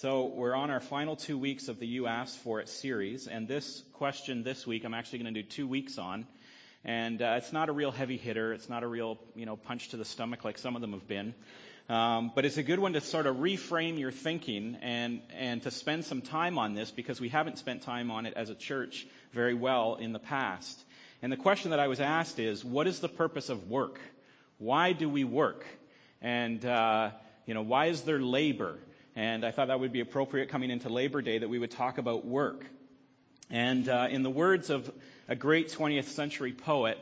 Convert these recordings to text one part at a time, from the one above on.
So we're on our final two weeks of the You Asked For It series, and this question this week I'm actually going to do two weeks on. And uh, it's not a real heavy hitter. It's not a real, you know, punch to the stomach like some of them have been. Um, but it's a good one to sort of reframe your thinking and, and to spend some time on this because we haven't spent time on it as a church very well in the past. And the question that I was asked is, what is the purpose of work? Why do we work? And, uh, you know, why is there labor? And I thought that would be appropriate coming into Labor Day that we would talk about work. And uh, in the words of a great 20th century poet,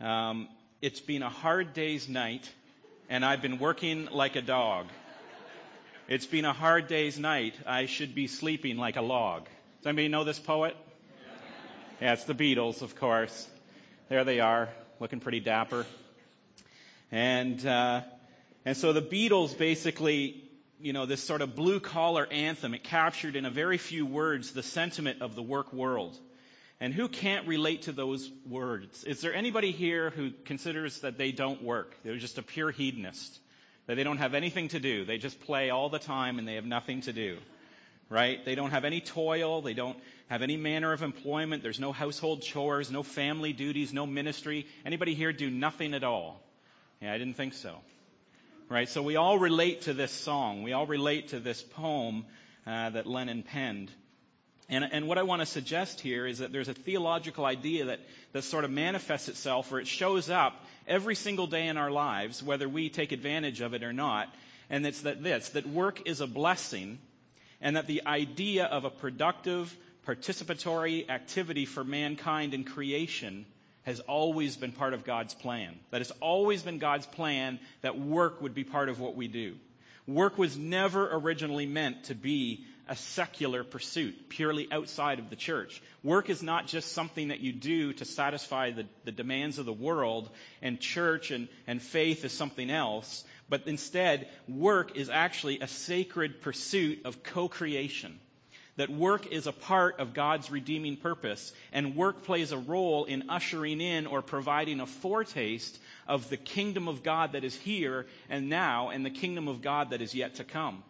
um, it's been a hard day's night, and I've been working like a dog. It's been a hard day's night. I should be sleeping like a log. Does anybody know this poet? Yeah, it's the Beatles, of course. There they are, looking pretty dapper. And uh, and so the Beatles basically you know, this sort of blue collar anthem. It captured in a very few words the sentiment of the work world. And who can't relate to those words? Is there anybody here who considers that they don't work? They're just a pure hedonist. That they don't have anything to do. They just play all the time and they have nothing to do. Right? They don't have any toil. They don't have any manner of employment. There's no household chores, no family duties, no ministry. Anybody here do nothing at all? Yeah, I didn't think so right? So we all relate to this song. We all relate to this poem uh, that Lennon penned. And, and, what I want to suggest here is that there's a theological idea that, that sort of manifests itself or it shows up every single day in our lives, whether we take advantage of it or not. And it's that this, that work is a blessing and that the idea of a productive, participatory activity for mankind in creation has always been part of God's plan. That it's always been God's plan that work would be part of what we do. Work was never originally meant to be a secular pursuit, purely outside of the church. Work is not just something that you do to satisfy the, the demands of the world, and church and, and faith is something else, but instead, work is actually a sacred pursuit of co-creation that work is a part of God's redeeming purpose, and work plays a role in ushering in or providing a foretaste of the kingdom of God that is here and now, and the kingdom of God that is yet to come.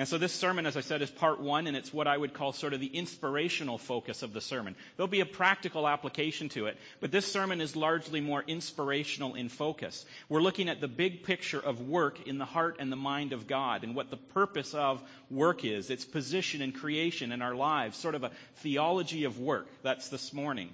And so this sermon, as I said, is part one, and it's what I would call sort of the inspirational focus of the sermon. There'll be a practical application to it, but this sermon is largely more inspirational in focus. We're looking at the big picture of work in the heart and the mind of God, and what the purpose of work is, its position in creation in our lives, sort of a theology of work. That's this morning.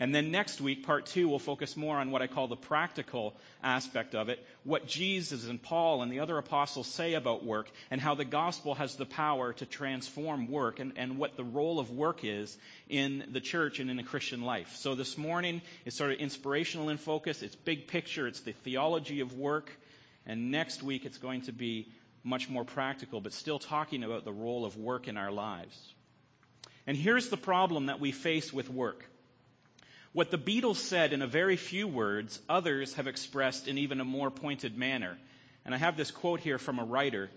And then next week, part two, we'll focus more on what I call the practical aspect of it, what Jesus and Paul and the other apostles say about work, and how the gospel has the power to transform work, and, and what the role of work is in the church and in the Christian life. So this morning is sort of inspirational in focus, it's big picture, it's the theology of work, and next week it's going to be much more practical, but still talking about the role of work in our lives. And here's the problem that we face with work. What the Beatles said in a very few words, others have expressed in even a more pointed manner. And I have this quote here from a writer.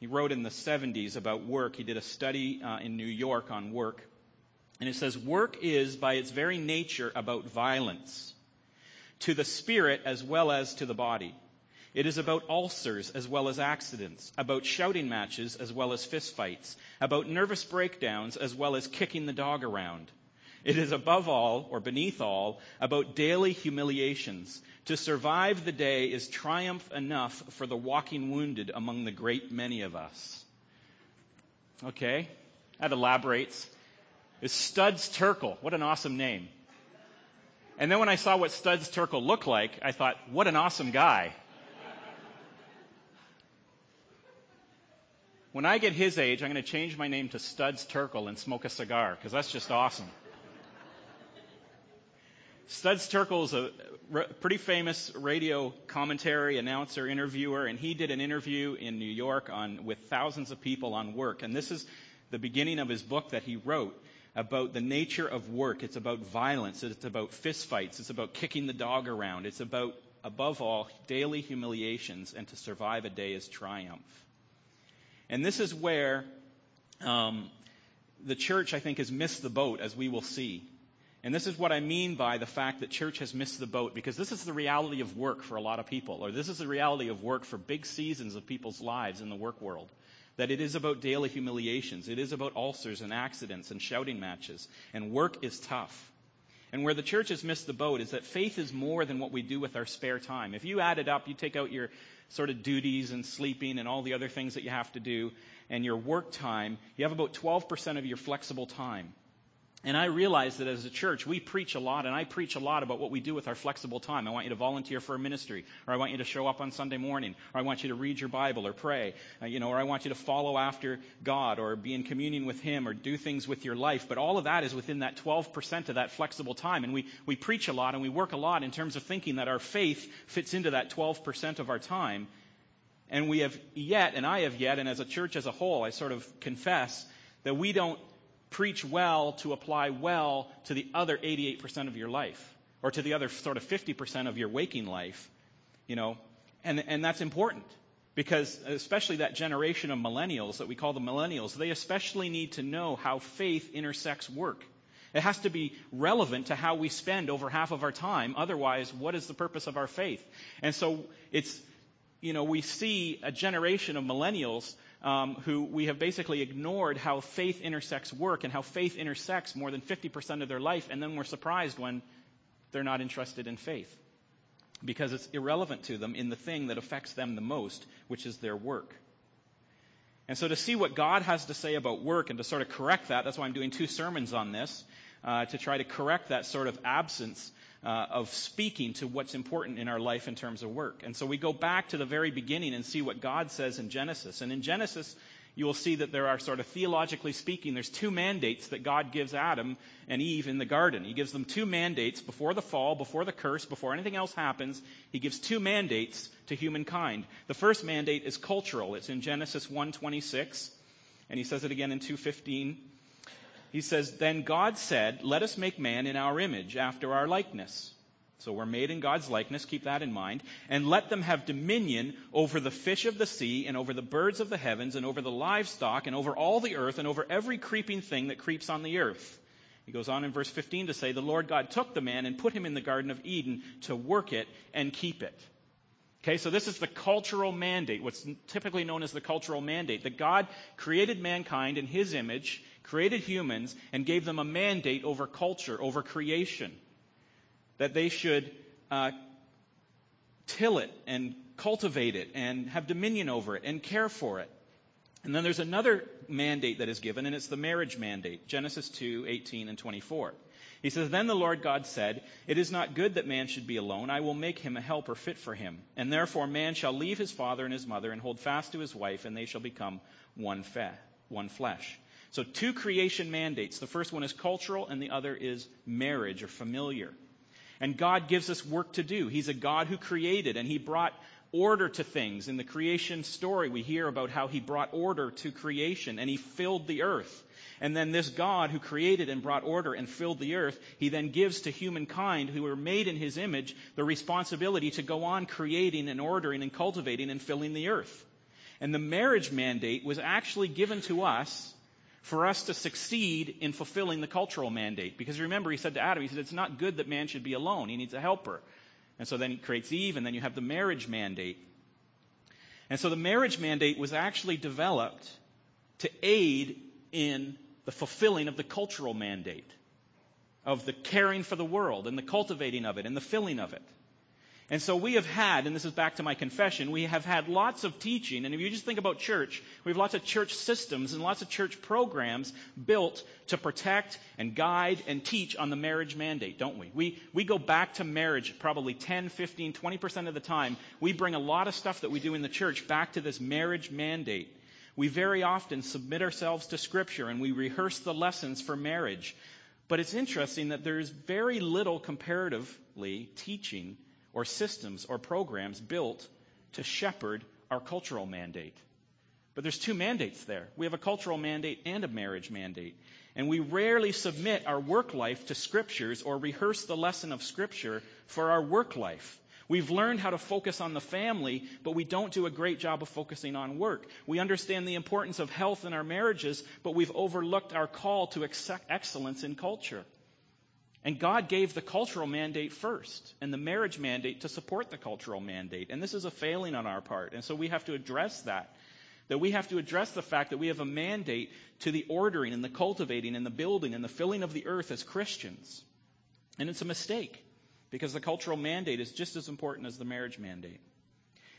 He wrote in the 70s about work. He did a study uh, in New York on work. And it says, Work is, by its very nature, about violence to the spirit as well as to the body. It is about ulcers as well as accidents, about shouting matches as well as fistfights, about nervous breakdowns as well as kicking the dog around. It is above all, or beneath all, about daily humiliations. To survive the day is triumph enough for the walking wounded among the great many of us. Okay, that elaborates. Is Studs Terkel. What an awesome name. And then when I saw what Studs Terkel looked like, I thought, what an awesome guy. When I get his age, I'm going to change my name to Studs Terkel and smoke a cigar, because that's just awesome. Studs Terkel is a pretty famous radio commentary announcer interviewer, and he did an interview in New York on with thousands of people on work. And this is the beginning of his book that he wrote about the nature of work. It's about violence. It's about fistfights. It's about kicking the dog around. It's about, above all, daily humiliations, and to survive a day is triumph. And this is where um, the church, I think, has missed the boat, as we will see. And this is what I mean by the fact that church has missed the boat, because this is the reality of work for a lot of people, or this is the reality of work for big seasons of people's lives in the work world. that it is about daily humiliations. It is about ulcers and accidents and shouting matches. And work is tough. And where the church has missed the boat is that faith is more than what we do with our spare time. If you add it up, you take out your sort of duties and sleeping and all the other things that you have to do and your work time, you have about 12% of your flexible time. And I realize that as a church, we preach a lot, and I preach a lot about what we do with our flexible time. I want you to volunteer for a ministry, or I want you to show up on Sunday morning, or I want you to read your Bible or pray, uh, you know, or I want you to follow after God, or be in communion with Him, or do things with your life. But all of that is within that 12% of that flexible time. And we, we preach a lot, and we work a lot in terms of thinking that our faith fits into that 12% of our time. And we have yet, and I have yet, and as a church as a whole, I sort of confess that we don't preach well to apply well to the other 88% of your life or to the other sort of 50% of your waking life, you know, and, and that's important because especially that generation of millennials that we call the millennials, they especially need to know how faith intersects work. It has to be relevant to how we spend over half of our time. Otherwise, what is the purpose of our faith? And so it's, you know, we see a generation of millennials um, who we have basically ignored how faith intersects work and how faith intersects more than 50% of their life, and then we're surprised when they're not interested in faith because it's irrelevant to them in the thing that affects them the most, which is their work. And so to see what God has to say about work and to sort of correct that, that's why I'm doing two sermons on this, uh, to try to correct that sort of absence uh, of speaking to what's important in our life in terms of work. And so we go back to the very beginning and see what God says in Genesis. And in Genesis, you will see that there are sort of theologically speaking, there's two mandates that God gives Adam and Eve in the garden. He gives them two mandates before the fall, before the curse, before anything else happens. He gives two mandates to humankind. The first mandate is cultural. It's in Genesis 1:26, and he says it again in 2:15 he says, Then God said, Let us make man in our image, after our likeness. So we're made in God's likeness, keep that in mind. And let them have dominion over the fish of the sea, and over the birds of the heavens, and over the livestock, and over all the earth, and over every creeping thing that creeps on the earth. He goes on in verse 15 to say, The Lord God took the man and put him in the Garden of Eden to work it and keep it. Okay, so this is the cultural mandate, what's typically known as the cultural mandate, that God created mankind in his image created humans and gave them a mandate over culture, over creation. That they should uh, till it and cultivate it and have dominion over it and care for it. And then there's another mandate that is given, and it's the marriage mandate, Genesis 2, 18 and 24. He says, Then the Lord God said, It is not good that man should be alone. I will make him a helper fit for him. And therefore man shall leave his father and his mother and hold fast to his wife, and they shall become one, fe- one flesh. So, two creation mandates. The first one is cultural, and the other is marriage or familiar. And God gives us work to do. He's a God who created, and He brought order to things. In the creation story, we hear about how He brought order to creation, and He filled the earth. And then this God who created and brought order and filled the earth, He then gives to humankind who were made in His image the responsibility to go on creating and ordering and cultivating and filling the earth. And the marriage mandate was actually given to us for us to succeed in fulfilling the cultural mandate. Because remember, he said to Adam, he said, it's not good that man should be alone. He needs a helper. And so then he creates Eve, and then you have the marriage mandate. And so the marriage mandate was actually developed to aid in the fulfilling of the cultural mandate, of the caring for the world, and the cultivating of it, and the filling of it. And so we have had, and this is back to my confession, we have had lots of teaching. And if you just think about church, we have lots of church systems and lots of church programs built to protect and guide and teach on the marriage mandate, don't we? We, we go back to marriage probably 10, 15, 20% of the time. We bring a lot of stuff that we do in the church back to this marriage mandate. We very often submit ourselves to Scripture and we rehearse the lessons for marriage. But it's interesting that there's very little comparatively teaching or systems or programs built to shepherd our cultural mandate. But there's two mandates there. We have a cultural mandate and a marriage mandate. And we rarely submit our work life to scriptures or rehearse the lesson of scripture for our work life. We've learned how to focus on the family, but we don't do a great job of focusing on work. We understand the importance of health in our marriages, but we've overlooked our call to excellence in culture. And God gave the cultural mandate first and the marriage mandate to support the cultural mandate. And this is a failing on our part. And so we have to address that. That we have to address the fact that we have a mandate to the ordering and the cultivating and the building and the filling of the earth as Christians. And it's a mistake because the cultural mandate is just as important as the marriage mandate.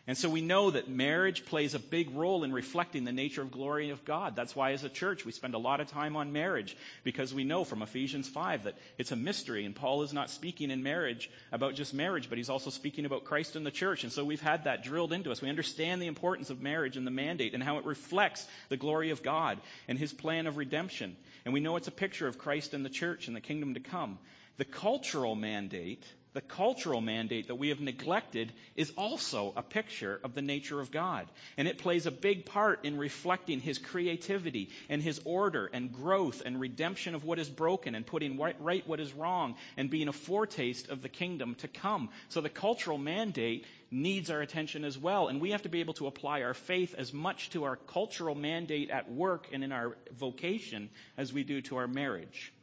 And so we know that marriage plays a big role in reflecting the nature of glory of God. That's why as a church we spend a lot of time on marriage because we know from Ephesians 5 that it's a mystery and Paul is not speaking in marriage about just marriage, but he's also speaking about Christ and the church. And so we've had that drilled into us. We understand the importance of marriage and the mandate and how it reflects the glory of God and his plan of redemption. And we know it's a picture of Christ and the church and the kingdom to come. The cultural mandate the cultural mandate that we have neglected is also a picture of the nature of God. And it plays a big part in reflecting His creativity and His order and growth and redemption of what is broken and putting right what is wrong and being a foretaste of the kingdom to come. So the cultural mandate needs our attention as well. And we have to be able to apply our faith as much to our cultural mandate at work and in our vocation as we do to our marriage.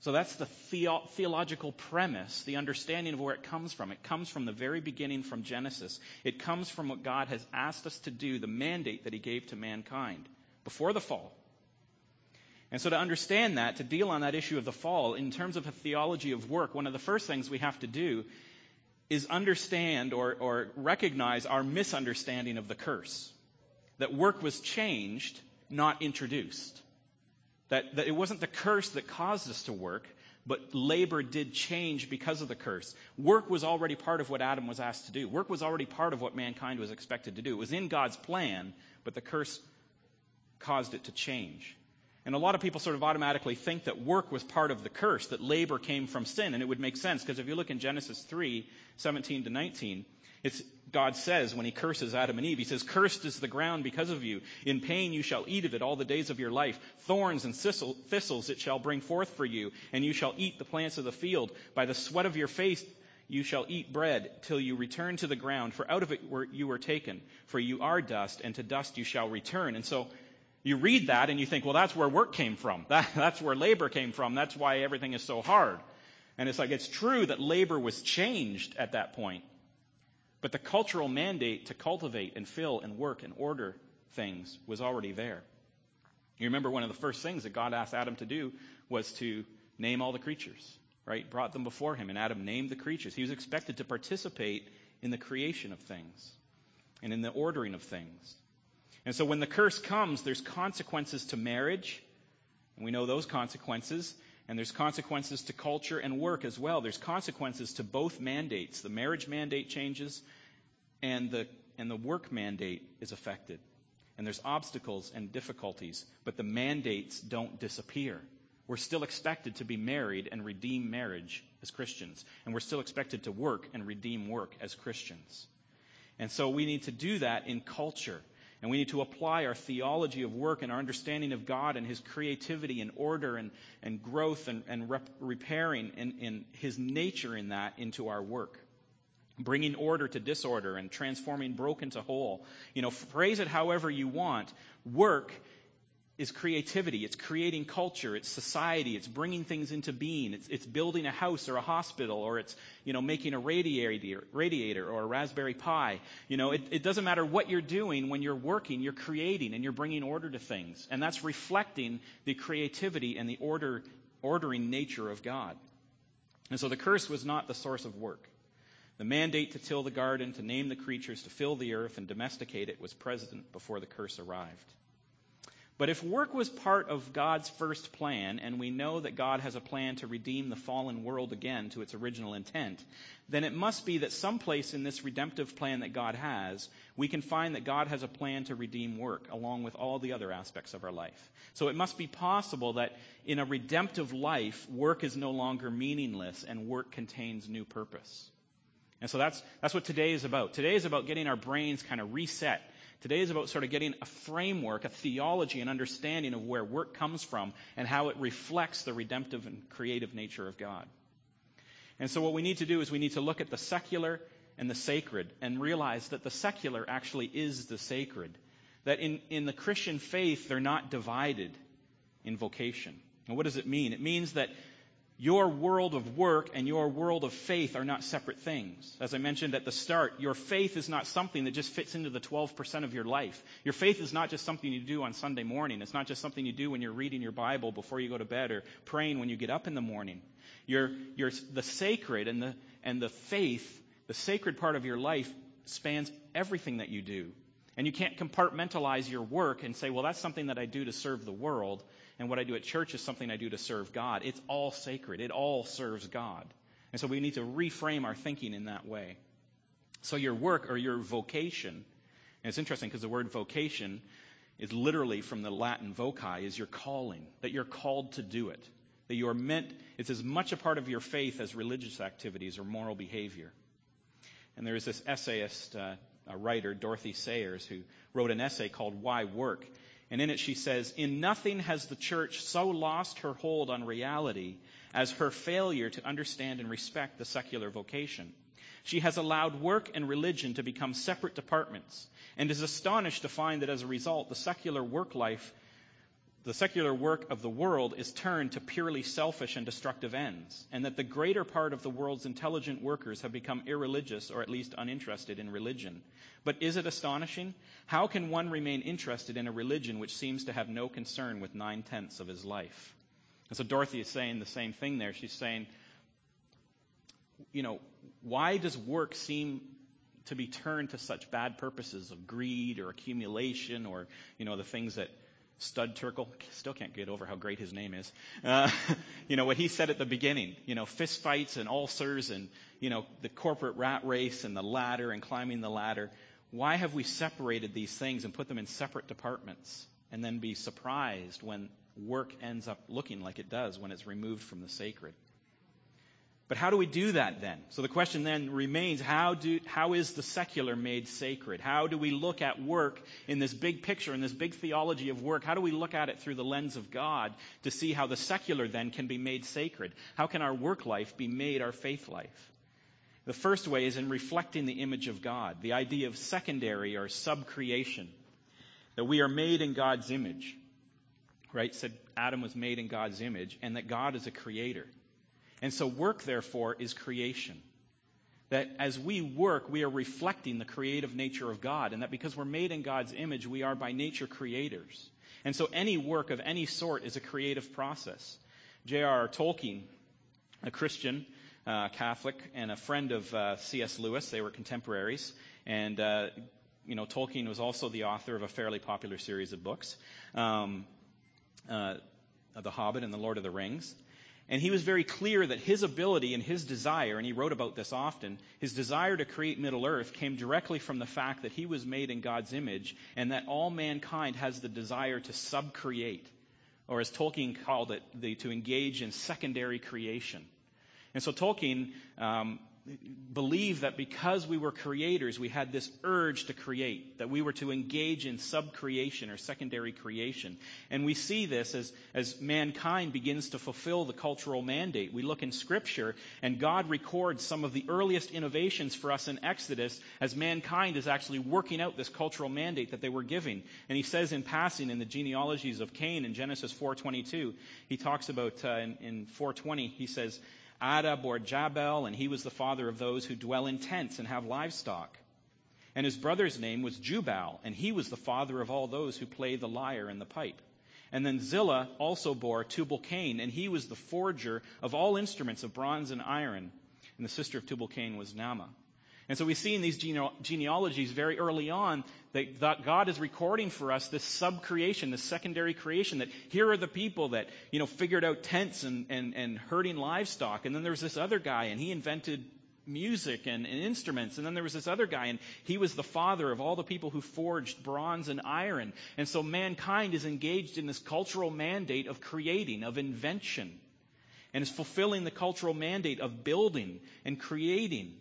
So that's the theo- theological premise, the understanding of where it comes from. It comes from the very beginning from Genesis. It comes from what God has asked us to do, the mandate that He gave to mankind before the fall. And so to understand that, to deal on that issue of the fall, in terms of a theology of work, one of the first things we have to do is understand or, or recognize our misunderstanding of the curse. That work was changed, not introduced. That, that it wasn't the curse that caused us to work, but labor did change because of the curse. Work was already part of what Adam was asked to do. Work was already part of what mankind was expected to do. It was in God's plan, but the curse caused it to change. And a lot of people sort of automatically think that work was part of the curse, that labor came from sin. And it would make sense because if you look in Genesis 3 17 to 19, it's, God says when he curses Adam and Eve, he says, Cursed is the ground because of you. In pain you shall eat of it all the days of your life. Thorns and thistles it shall bring forth for you, and you shall eat the plants of the field. By the sweat of your face you shall eat bread till you return to the ground, for out of it you were taken. For you are dust, and to dust you shall return. And so you read that and you think, well, that's where work came from. That, that's where labor came from. That's why everything is so hard. And it's like, it's true that labor was changed at that point. But the cultural mandate to cultivate and fill and work and order things was already there. You remember one of the first things that God asked Adam to do was to name all the creatures, right? Brought them before him, and Adam named the creatures. He was expected to participate in the creation of things and in the ordering of things. And so when the curse comes, there's consequences to marriage, and we know those consequences. And there's consequences to culture and work as well. There's consequences to both mandates. The marriage mandate changes, and the, and the work mandate is affected. And there's obstacles and difficulties, but the mandates don't disappear. We're still expected to be married and redeem marriage as Christians. And we're still expected to work and redeem work as Christians. And so we need to do that in culture. And we need to apply our theology of work and our understanding of God and His creativity and order and, and growth and, and rep- repairing and, and His nature in that into our work bringing order to disorder and transforming broken to whole. You know, phrase it however you want. Work is creativity. It's creating culture. It's society. It's bringing things into being. It's, it's building a house or a hospital or it's, you know, making a radiator, radiator or a Raspberry Pi. You know, it, it doesn't matter what you're doing. When you're working, you're creating and you're bringing order to things. And that's reflecting the creativity and the order, ordering nature of God. And so the curse was not the source of work. The mandate to till the garden, to name the creatures, to fill the earth, and domesticate it was present before the curse arrived. But if work was part of God's first plan, and we know that God has a plan to redeem the fallen world again to its original intent, then it must be that someplace in this redemptive plan that God has, we can find that God has a plan to redeem work along with all the other aspects of our life. So it must be possible that in a redemptive life, work is no longer meaningless and work contains new purpose. And so that's, that's what today is about. Today is about getting our brains kind of reset. Today is about sort of getting a framework, a theology, an understanding of where work comes from and how it reflects the redemptive and creative nature of God. And so what we need to do is we need to look at the secular and the sacred and realize that the secular actually is the sacred. That in, in the Christian faith, they're not divided in vocation. And what does it mean? It means that your world of work and your world of faith are not separate things. As I mentioned at the start, your faith is not something that just fits into the 12% of your life. Your faith is not just something you do on Sunday morning. It's not just something you do when you're reading your Bible before you go to bed or praying when you get up in the morning. Your, your, the sacred and the, and the faith, the sacred part of your life spans everything that you do. And you can't compartmentalize your work and say, well, that's something that I do to serve the world and what I do at church is something I do to serve God. It's all sacred. It all serves God. And so we need to reframe our thinking in that way. So your work or your vocation, and it's interesting because the word vocation is literally from the Latin voci, is your calling, that you're called to do it. That you are meant, it's as much a part of your faith as religious activities or moral behavior. And there is this essayist, uh, a writer, Dorothy Sayers, who wrote an essay called Why Work? And in it she says, In nothing has the church so lost her hold on reality as her failure to understand and respect the secular vocation. She has allowed work and religion to become separate departments and is astonished to find that as a result, the secular work life, the secular work of the world is turned to purely selfish and destructive ends, and that the greater part of the world's intelligent workers have become irreligious or at least uninterested in religion. But is it astonishing? How can one remain interested in a religion which seems to have no concern with nine tenths of his life? And so Dorothy is saying the same thing there. She's saying, you know, why does work seem to be turned to such bad purposes of greed or accumulation or, you know, the things that Stud Terkel, still can't get over how great his name is. Uh, you know, what he said at the beginning, you know, fist fights and ulcers and, you know, the corporate rat race and the ladder and climbing the ladder. Why have we separated these things and put them in separate departments and then be surprised when work ends up looking like it does when it's removed from the sacred? But how do we do that then? So the question then remains, how, do, how is the secular made sacred? How do we look at work in this big picture, in this big theology of work? How do we look at it through the lens of God to see how the secular then can be made sacred? How can our work life be made our faith life? The first way is in reflecting the image of God, the idea of secondary or subcreation, that we are made in God's image, right? Said Adam was made in God's image, and that God is a creator. And so work, therefore, is creation. That as we work, we are reflecting the creative nature of God, and that because we're made in God's image, we are by nature creators. And so any work of any sort is a creative process. J.R.R. Tolkien, a Christian, uh, Catholic, and a friend of uh, C.S. Lewis. They were contemporaries. And, uh, you know, Tolkien was also the author of a fairly popular series of books, um, uh, The Hobbit and The Lord of the Rings. And he was very clear that his ability and his desire, and he wrote about this often, his desire to create Middle Earth came directly from the fact that he was made in God's image and that all mankind has the desire to subcreate, or as Tolkien called it, the, to engage in secondary creation. And so Tolkien um, believed that because we were creators, we had this urge to create, that we were to engage in subcreation or secondary creation. And we see this as, as mankind begins to fulfill the cultural mandate. We look in Scripture, and God records some of the earliest innovations for us in Exodus as mankind is actually working out this cultural mandate that they were giving. And he says in passing in the genealogies of Cain in Genesis 4.22, he talks about uh, in, in 4.20, he says, Adah bore Jabal, and he was the father of those who dwell in tents and have livestock. And his brother's name was Jubal, and he was the father of all those who play the lyre and the pipe. And then Zillah also bore Tubal Cain, and he was the forger of all instruments of bronze and iron. And the sister of Tubal Cain was Naamah. And so we see in these genealogies very early on that God is recording for us this subcreation, this secondary creation, that here are the people that, you know, figured out tents and, and, and herding livestock. And then there was this other guy and he invented music and, and, instruments. And then there was this other guy, and he was the father of all the people who forged bronze and iron. And so mankind is engaged in this cultural mandate of creating, of invention, and is fulfilling the cultural mandate of building and creating.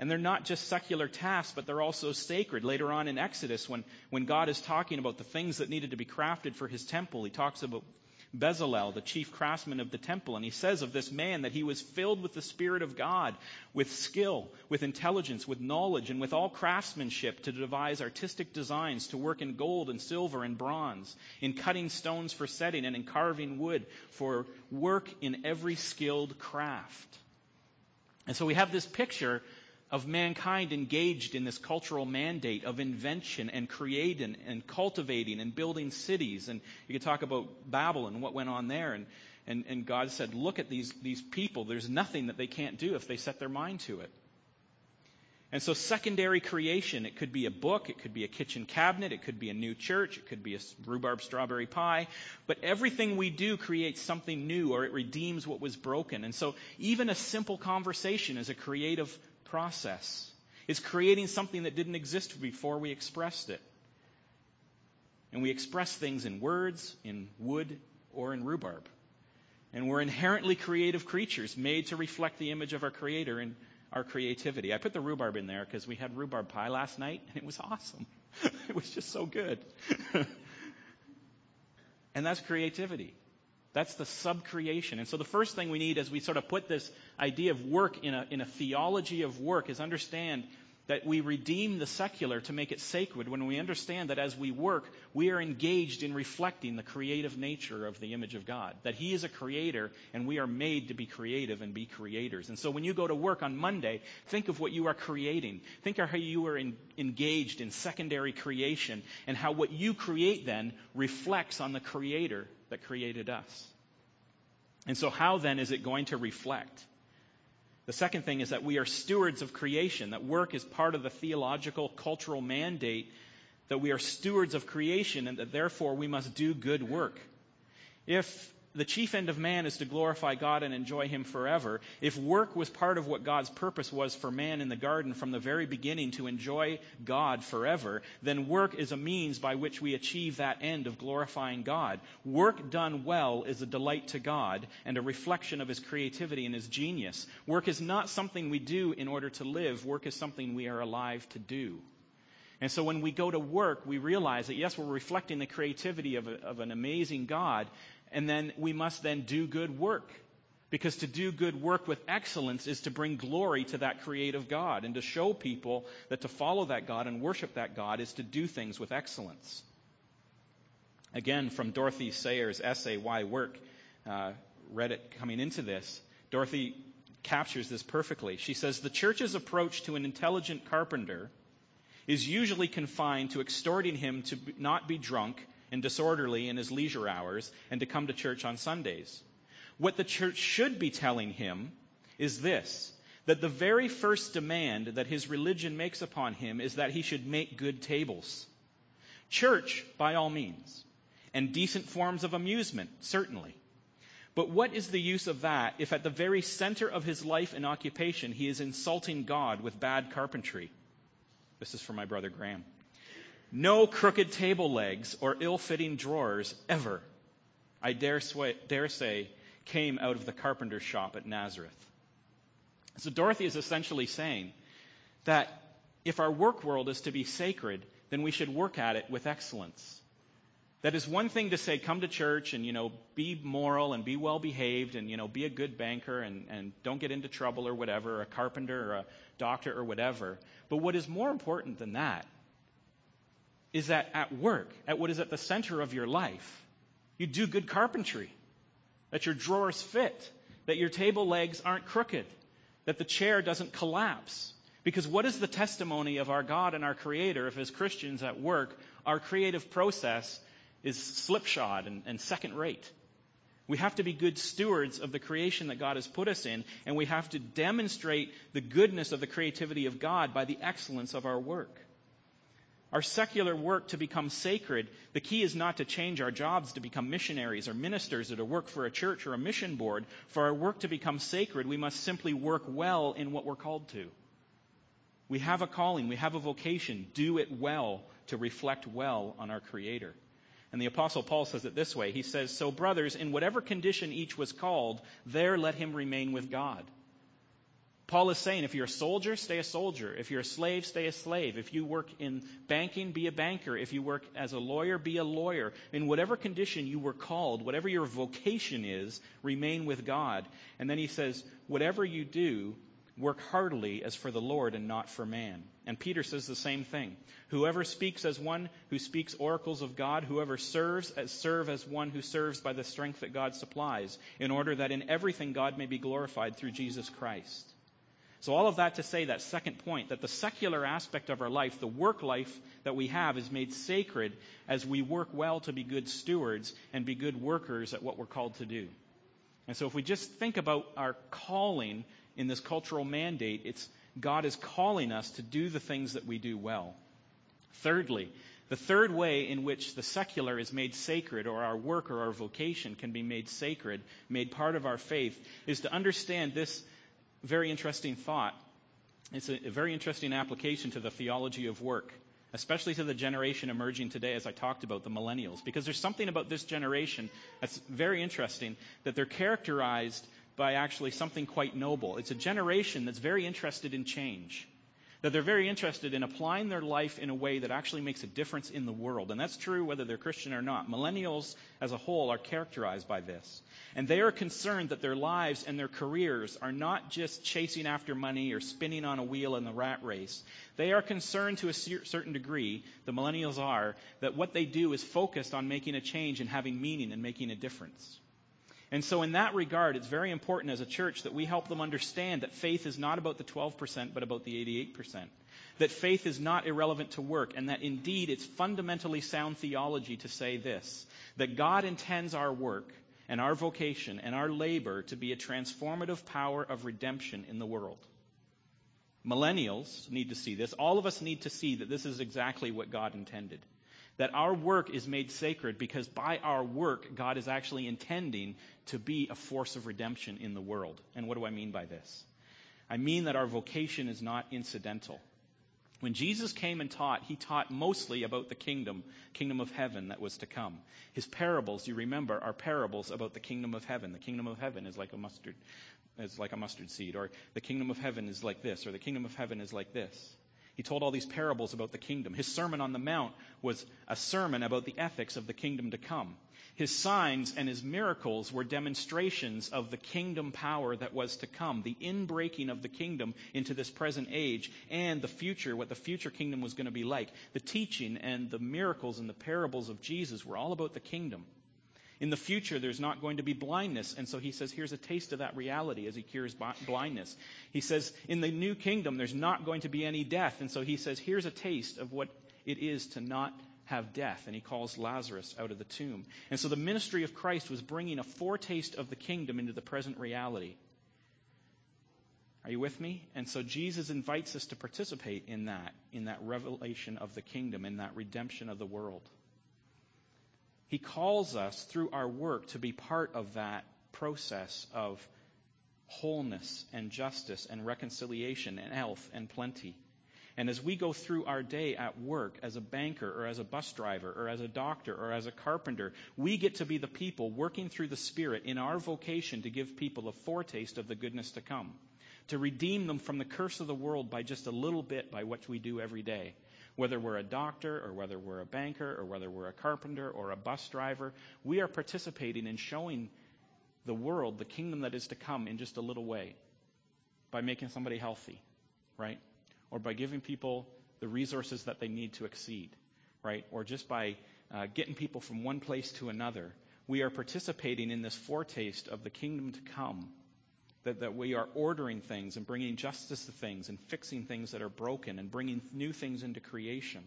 And they're not just secular tasks, but they're also sacred. Later on in Exodus, when, when God is talking about the things that needed to be crafted for his temple, he talks about Bezalel, the chief craftsman of the temple. And he says of this man that he was filled with the Spirit of God, with skill, with intelligence, with knowledge, and with all craftsmanship to devise artistic designs, to work in gold and silver and bronze, in cutting stones for setting, and in carving wood, for work in every skilled craft. And so we have this picture of mankind engaged in this cultural mandate of invention and creating and cultivating and building cities. And you could talk about Babylon and what went on there. And, and, and God said, look at these, these people. There's nothing that they can't do if they set their mind to it. And so secondary creation, it could be a book, it could be a kitchen cabinet, it could be a new church, it could be a rhubarb strawberry pie, but everything we do creates something new or it redeems what was broken. And so even a simple conversation is a creative process. It's creating something that didn't exist before we expressed it. And we express things in words, in wood, or in rhubarb. And we're inherently creative creatures made to reflect the image of our Creator in our creativity. I put the rhubarb in there because we had rhubarb pie last night and it was awesome. it was just so good. and that's creativity. That's the subcreation. And so the first thing we need as we sort of put this idea of work in a, in a theology of work is understand that we redeem the secular to make it sacred when we understand that as we work, we are engaged in reflecting the creative nature of the image of God. That He is a creator and we are made to be creative and be creators. And so when you go to work on Monday, think of what you are creating. Think of how you are in, engaged in secondary creation and how what you create then reflects on the creator that created us. And so, how then is it going to reflect? The second thing is that we are stewards of creation, that work is part of the theological, cultural mandate, that we are stewards of creation, and that therefore we must do good work. If the chief end of man is to glorify God and enjoy Him forever. If work was part of what God's purpose was for man in the garden from the very beginning to enjoy God forever, then work is a means by which we achieve that end of glorifying God. Work done well is a delight to God and a reflection of His creativity and His genius. Work is not something we do in order to live, work is something we are alive to do. And so when we go to work, we realize that yes, we're reflecting the creativity of, a, of an amazing God, and then we must then do good work. Because to do good work with excellence is to bring glory to that creative God and to show people that to follow that God and worship that God is to do things with excellence. Again, from Dorothy Sayers' essay, Why Work, uh, read it coming into this, Dorothy captures this perfectly. She says, The church's approach to an intelligent carpenter is usually confined to extorting him to not be drunk and disorderly in his leisure hours and to come to church on Sundays. What the church should be telling him is this that the very first demand that his religion makes upon him is that he should make good tables. Church, by all means, and decent forms of amusement, certainly. But what is the use of that if at the very center of his life and occupation he is insulting God with bad carpentry? This is from my brother Graham. No crooked table legs or ill fitting drawers ever, I dare, dare say, came out of the carpenter's shop at Nazareth. So Dorothy is essentially saying that if our work world is to be sacred, then we should work at it with excellence. That is one thing to say, come to church and, you know, be moral and be well behaved and, you know, be a good banker and, and don't get into trouble or whatever, or a carpenter or a doctor or whatever. But what is more important than that is that at work, at what is at the center of your life, you do good carpentry, that your drawers fit, that your table legs aren't crooked, that the chair doesn't collapse. Because what is the testimony of our God and our Creator if, as Christians at work, our creative process is slipshod and, and second rate? We have to be good stewards of the creation that God has put us in, and we have to demonstrate the goodness of the creativity of God by the excellence of our work. Our secular work to become sacred, the key is not to change our jobs to become missionaries or ministers or to work for a church or a mission board. For our work to become sacred, we must simply work well in what we're called to. We have a calling, we have a vocation. Do it well to reflect well on our Creator. And the Apostle Paul says it this way He says, So, brothers, in whatever condition each was called, there let him remain with God. Paul is saying if you're a soldier, stay a soldier. If you're a slave, stay a slave. If you work in banking, be a banker. If you work as a lawyer, be a lawyer. In whatever condition you were called, whatever your vocation is, remain with God. And then he says, whatever you do, work heartily as for the Lord and not for man. And Peter says the same thing. Whoever speaks as one who speaks oracles of God, whoever serves as serve as one who serves by the strength that God supplies, in order that in everything God may be glorified through Jesus Christ. So, all of that to say that second point, that the secular aspect of our life, the work life that we have, is made sacred as we work well to be good stewards and be good workers at what we're called to do. And so, if we just think about our calling in this cultural mandate, it's God is calling us to do the things that we do well. Thirdly, the third way in which the secular is made sacred, or our work or our vocation can be made sacred, made part of our faith, is to understand this very interesting thought. It's a, a very interesting application to the theology of work, especially to the generation emerging today, as I talked about, the millennials. Because there's something about this generation that's very interesting, that they're characterized by actually something quite noble. It's a generation that's very interested in change that they're very interested in applying their life in a way that actually makes a difference in the world. And that's true whether they're Christian or not. Millennials as a whole are characterized by this. And they are concerned that their lives and their careers are not just chasing after money or spinning on a wheel in the rat race. They are concerned to a certain degree, the millennials are, that what they do is focused on making a change and having meaning and making a difference. And so, in that regard, it's very important as a church that we help them understand that faith is not about the 12%, but about the 88%. That faith is not irrelevant to work, and that indeed it's fundamentally sound theology to say this that God intends our work and our vocation and our labor to be a transformative power of redemption in the world. Millennials need to see this. All of us need to see that this is exactly what God intended that our work is made sacred because by our work, God is actually intending to be a force of redemption in the world. And what do I mean by this? I mean that our vocation is not incidental. When Jesus came and taught, he taught mostly about the kingdom, kingdom of heaven that was to come. His parables, you remember, are parables about the kingdom of heaven. The kingdom of heaven is like a mustard, is like a mustard seed, or the kingdom of heaven is like this, or the kingdom of heaven is like this. He told all these parables about the kingdom. His Sermon on the Mount was a sermon about the ethics of the kingdom to come. His signs and his miracles were demonstrations of the kingdom power that was to come, the inbreaking of the kingdom into this present age, and the future, what the future kingdom was going to be like. The teaching and the miracles and the parables of Jesus were all about the kingdom. In the future, there's not going to be blindness. And so he says, here's a taste of that reality as he cures blindness. He says, in the new kingdom, there's not going to be any death. And so he says, here's a taste of what it is to not have death. And he calls Lazarus out of the tomb. And so the ministry of Christ was bringing a foretaste of the kingdom into the present reality. Are you with me? And so Jesus invites us to participate in that, in that revelation of the kingdom, in that redemption of the world. He calls us through our work to be part of that process of wholeness and justice and reconciliation and health and plenty. And as we go through our day at work as a banker or as a bus driver or as a doctor or as a carpenter, we get to be the people working through the Spirit in our vocation to give people a foretaste of the goodness to come, to redeem them from the curse of the world by just a little bit by what we do every day. Whether we're a doctor or whether we're a banker or whether we're a carpenter or a bus driver, we are participating in showing the world the kingdom that is to come in just a little way by making somebody healthy, right? Or by giving people the resources that they need to exceed, right? Or just by uh, getting people from one place to another. We are participating in this foretaste of the kingdom to come that, that we are ordering things and bringing justice to things and fixing things that are broken and bringing new things into creation.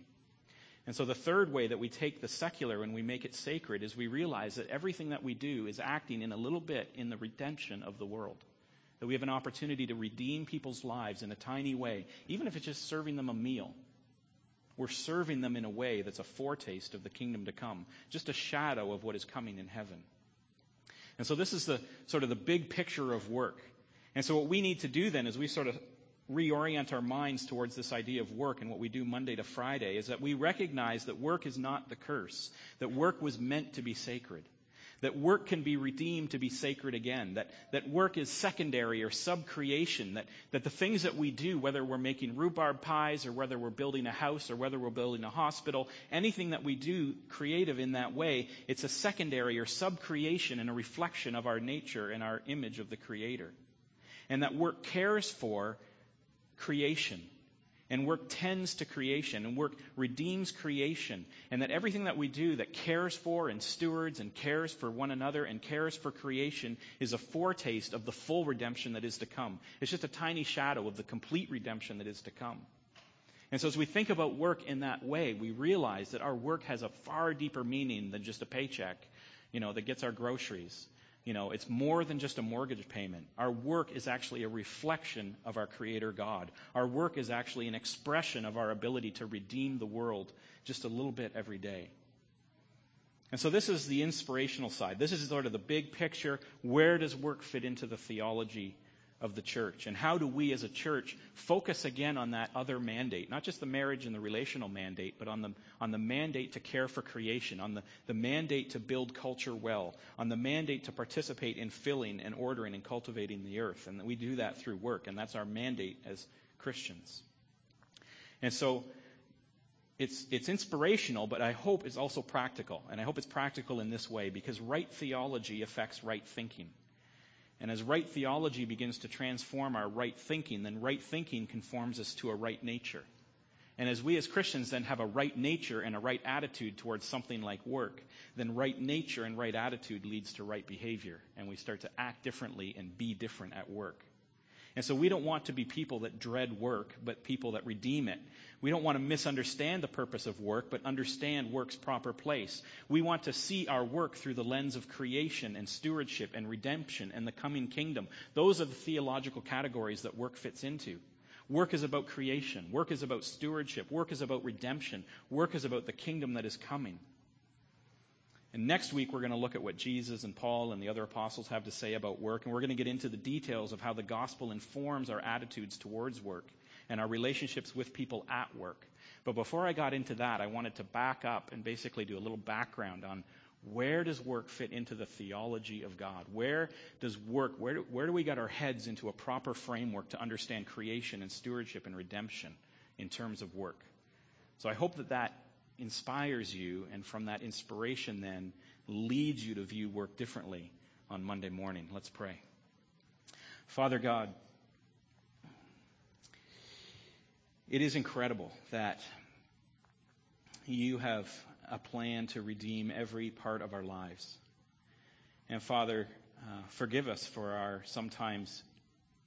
And so the third way that we take the secular and we make it sacred is we realize that everything that we do is acting in a little bit in the redemption of the world. That we have an opportunity to redeem people's lives in a tiny way, even if it's just serving them a meal. We're serving them in a way that's a foretaste of the kingdom to come, just a shadow of what is coming in heaven. And so this is the sort of the big picture of work. And so what we need to do then is we sort of reorient our minds towards this idea of work and what we do Monday to Friday is that we recognize that work is not the curse, that work was meant to be sacred. That work can be redeemed to be sacred again, that, that work is secondary or sub-creation, that, that the things that we do, whether we're making rhubarb pies or whether we're building a house or whether we're building a hospital, anything that we do creative in that way, it's a secondary or sub-creation and a reflection of our nature and our image of the Creator. And that work cares for creation and work tends to creation and work redeems creation and that everything that we do that cares for and stewards and cares for one another and cares for creation is a foretaste of the full redemption that is to come. It's just a tiny shadow of the complete redemption that is to come. And so as we think about work in that way, we realize that our work has a far deeper meaning than just a paycheck, you know, that gets our groceries. You know, it's more than just a mortgage payment. Our work is actually a reflection of our Creator God. Our work is actually an expression of our ability to redeem the world just a little bit every day. And so this is the inspirational side. This is sort of the big picture. Where does work fit into the theology of the church? And how do we as a church focus again on that other mandate? Not just the marriage and the relational mandate, but on the, on the mandate to care for creation, on the, the mandate to build culture well, on the mandate to participate in filling and ordering and cultivating the earth. And we do that through work, and that's our mandate as Christians. And so it's, it's inspirational, but I hope it's also practical. And I hope it's practical in this way because right theology affects right thinking. And as right theology begins to transform our right thinking, then right thinking conforms us to a right nature. And as we as Christians then have a right nature and a right attitude towards something like work, then right nature and right attitude leads to right behavior. And we start to act differently and be different at work. And so we don't want to be people that dread work, but people that redeem it. We don't want to misunderstand the purpose of work, but understand work's proper place. We want to see our work through the lens of creation and stewardship and redemption and the coming kingdom. Those are the theological categories that work fits into. Work is about creation. Work is about stewardship. Work is about redemption. Work is about the kingdom that is coming. And next week, we're going to look at what Jesus and Paul and the other apostles have to say about work. And we're going to get into the details of how the gospel informs our attitudes towards work and our relationships with people at work. But before I got into that, I wanted to back up and basically do a little background on where does work fit into the theology of God? Where does work, where do, where do we get our heads into a proper framework to understand creation and stewardship and redemption in terms of work? So I hope that that inspires you, and from that inspiration, then leads you to view work differently on Monday morning. Let's pray. Father God, it is incredible that you have a plan to redeem every part of our lives. And Father, uh, forgive us for our sometimes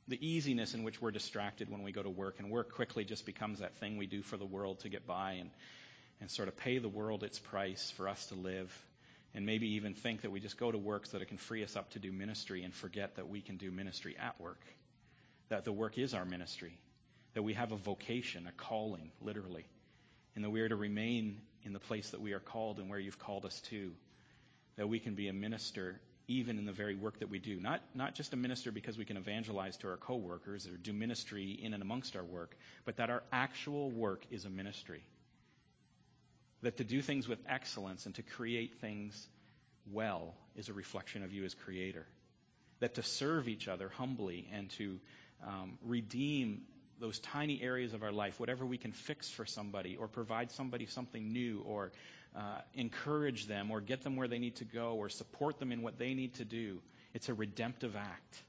the easiness in which we're distracted when we go to work, and work quickly just becomes that thing we do for the world to get by. And and sort of pay the world its price for us to live and maybe even think that we just go to work so that it can free us up to do ministry and forget that we can do ministry at work. That the work is our ministry. That we have a vocation, a calling, literally. And that we are to remain in the place that we are called and where you've called us to. That we can be a minister even in the very work that we do. Not, not just a minister because we can evangelize to our coworkers or do ministry in and amongst our work, but that our actual work is a ministry that to do things with excellence and to create things well is a reflection of you as creator. That to serve each other humbly and to um, redeem those tiny areas of our life, whatever we can fix for somebody or provide somebody something new or uh, encourage them or get them where they need to go or support them in what they need to do, it's a redemptive act.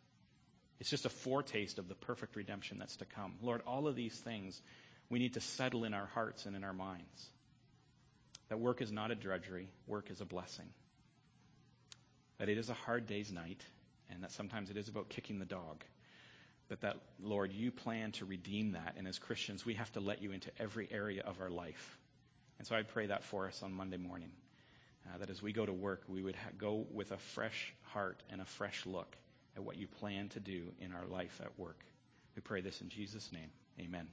It's just a foretaste of the perfect redemption that's to come. Lord, all of these things we need to settle in our hearts and in our minds. That work is not a drudgery, work is a blessing. That it is a hard day's night, and that sometimes it is about kicking the dog. But that, Lord, you plan to redeem that, and as Christians, we have to let you into every area of our life. And so I pray that for us on Monday morning. Uh, that as we go to work, we would ha- go with a fresh heart and a fresh look at what you plan to do in our life at work. We pray this in Jesus' name. Amen.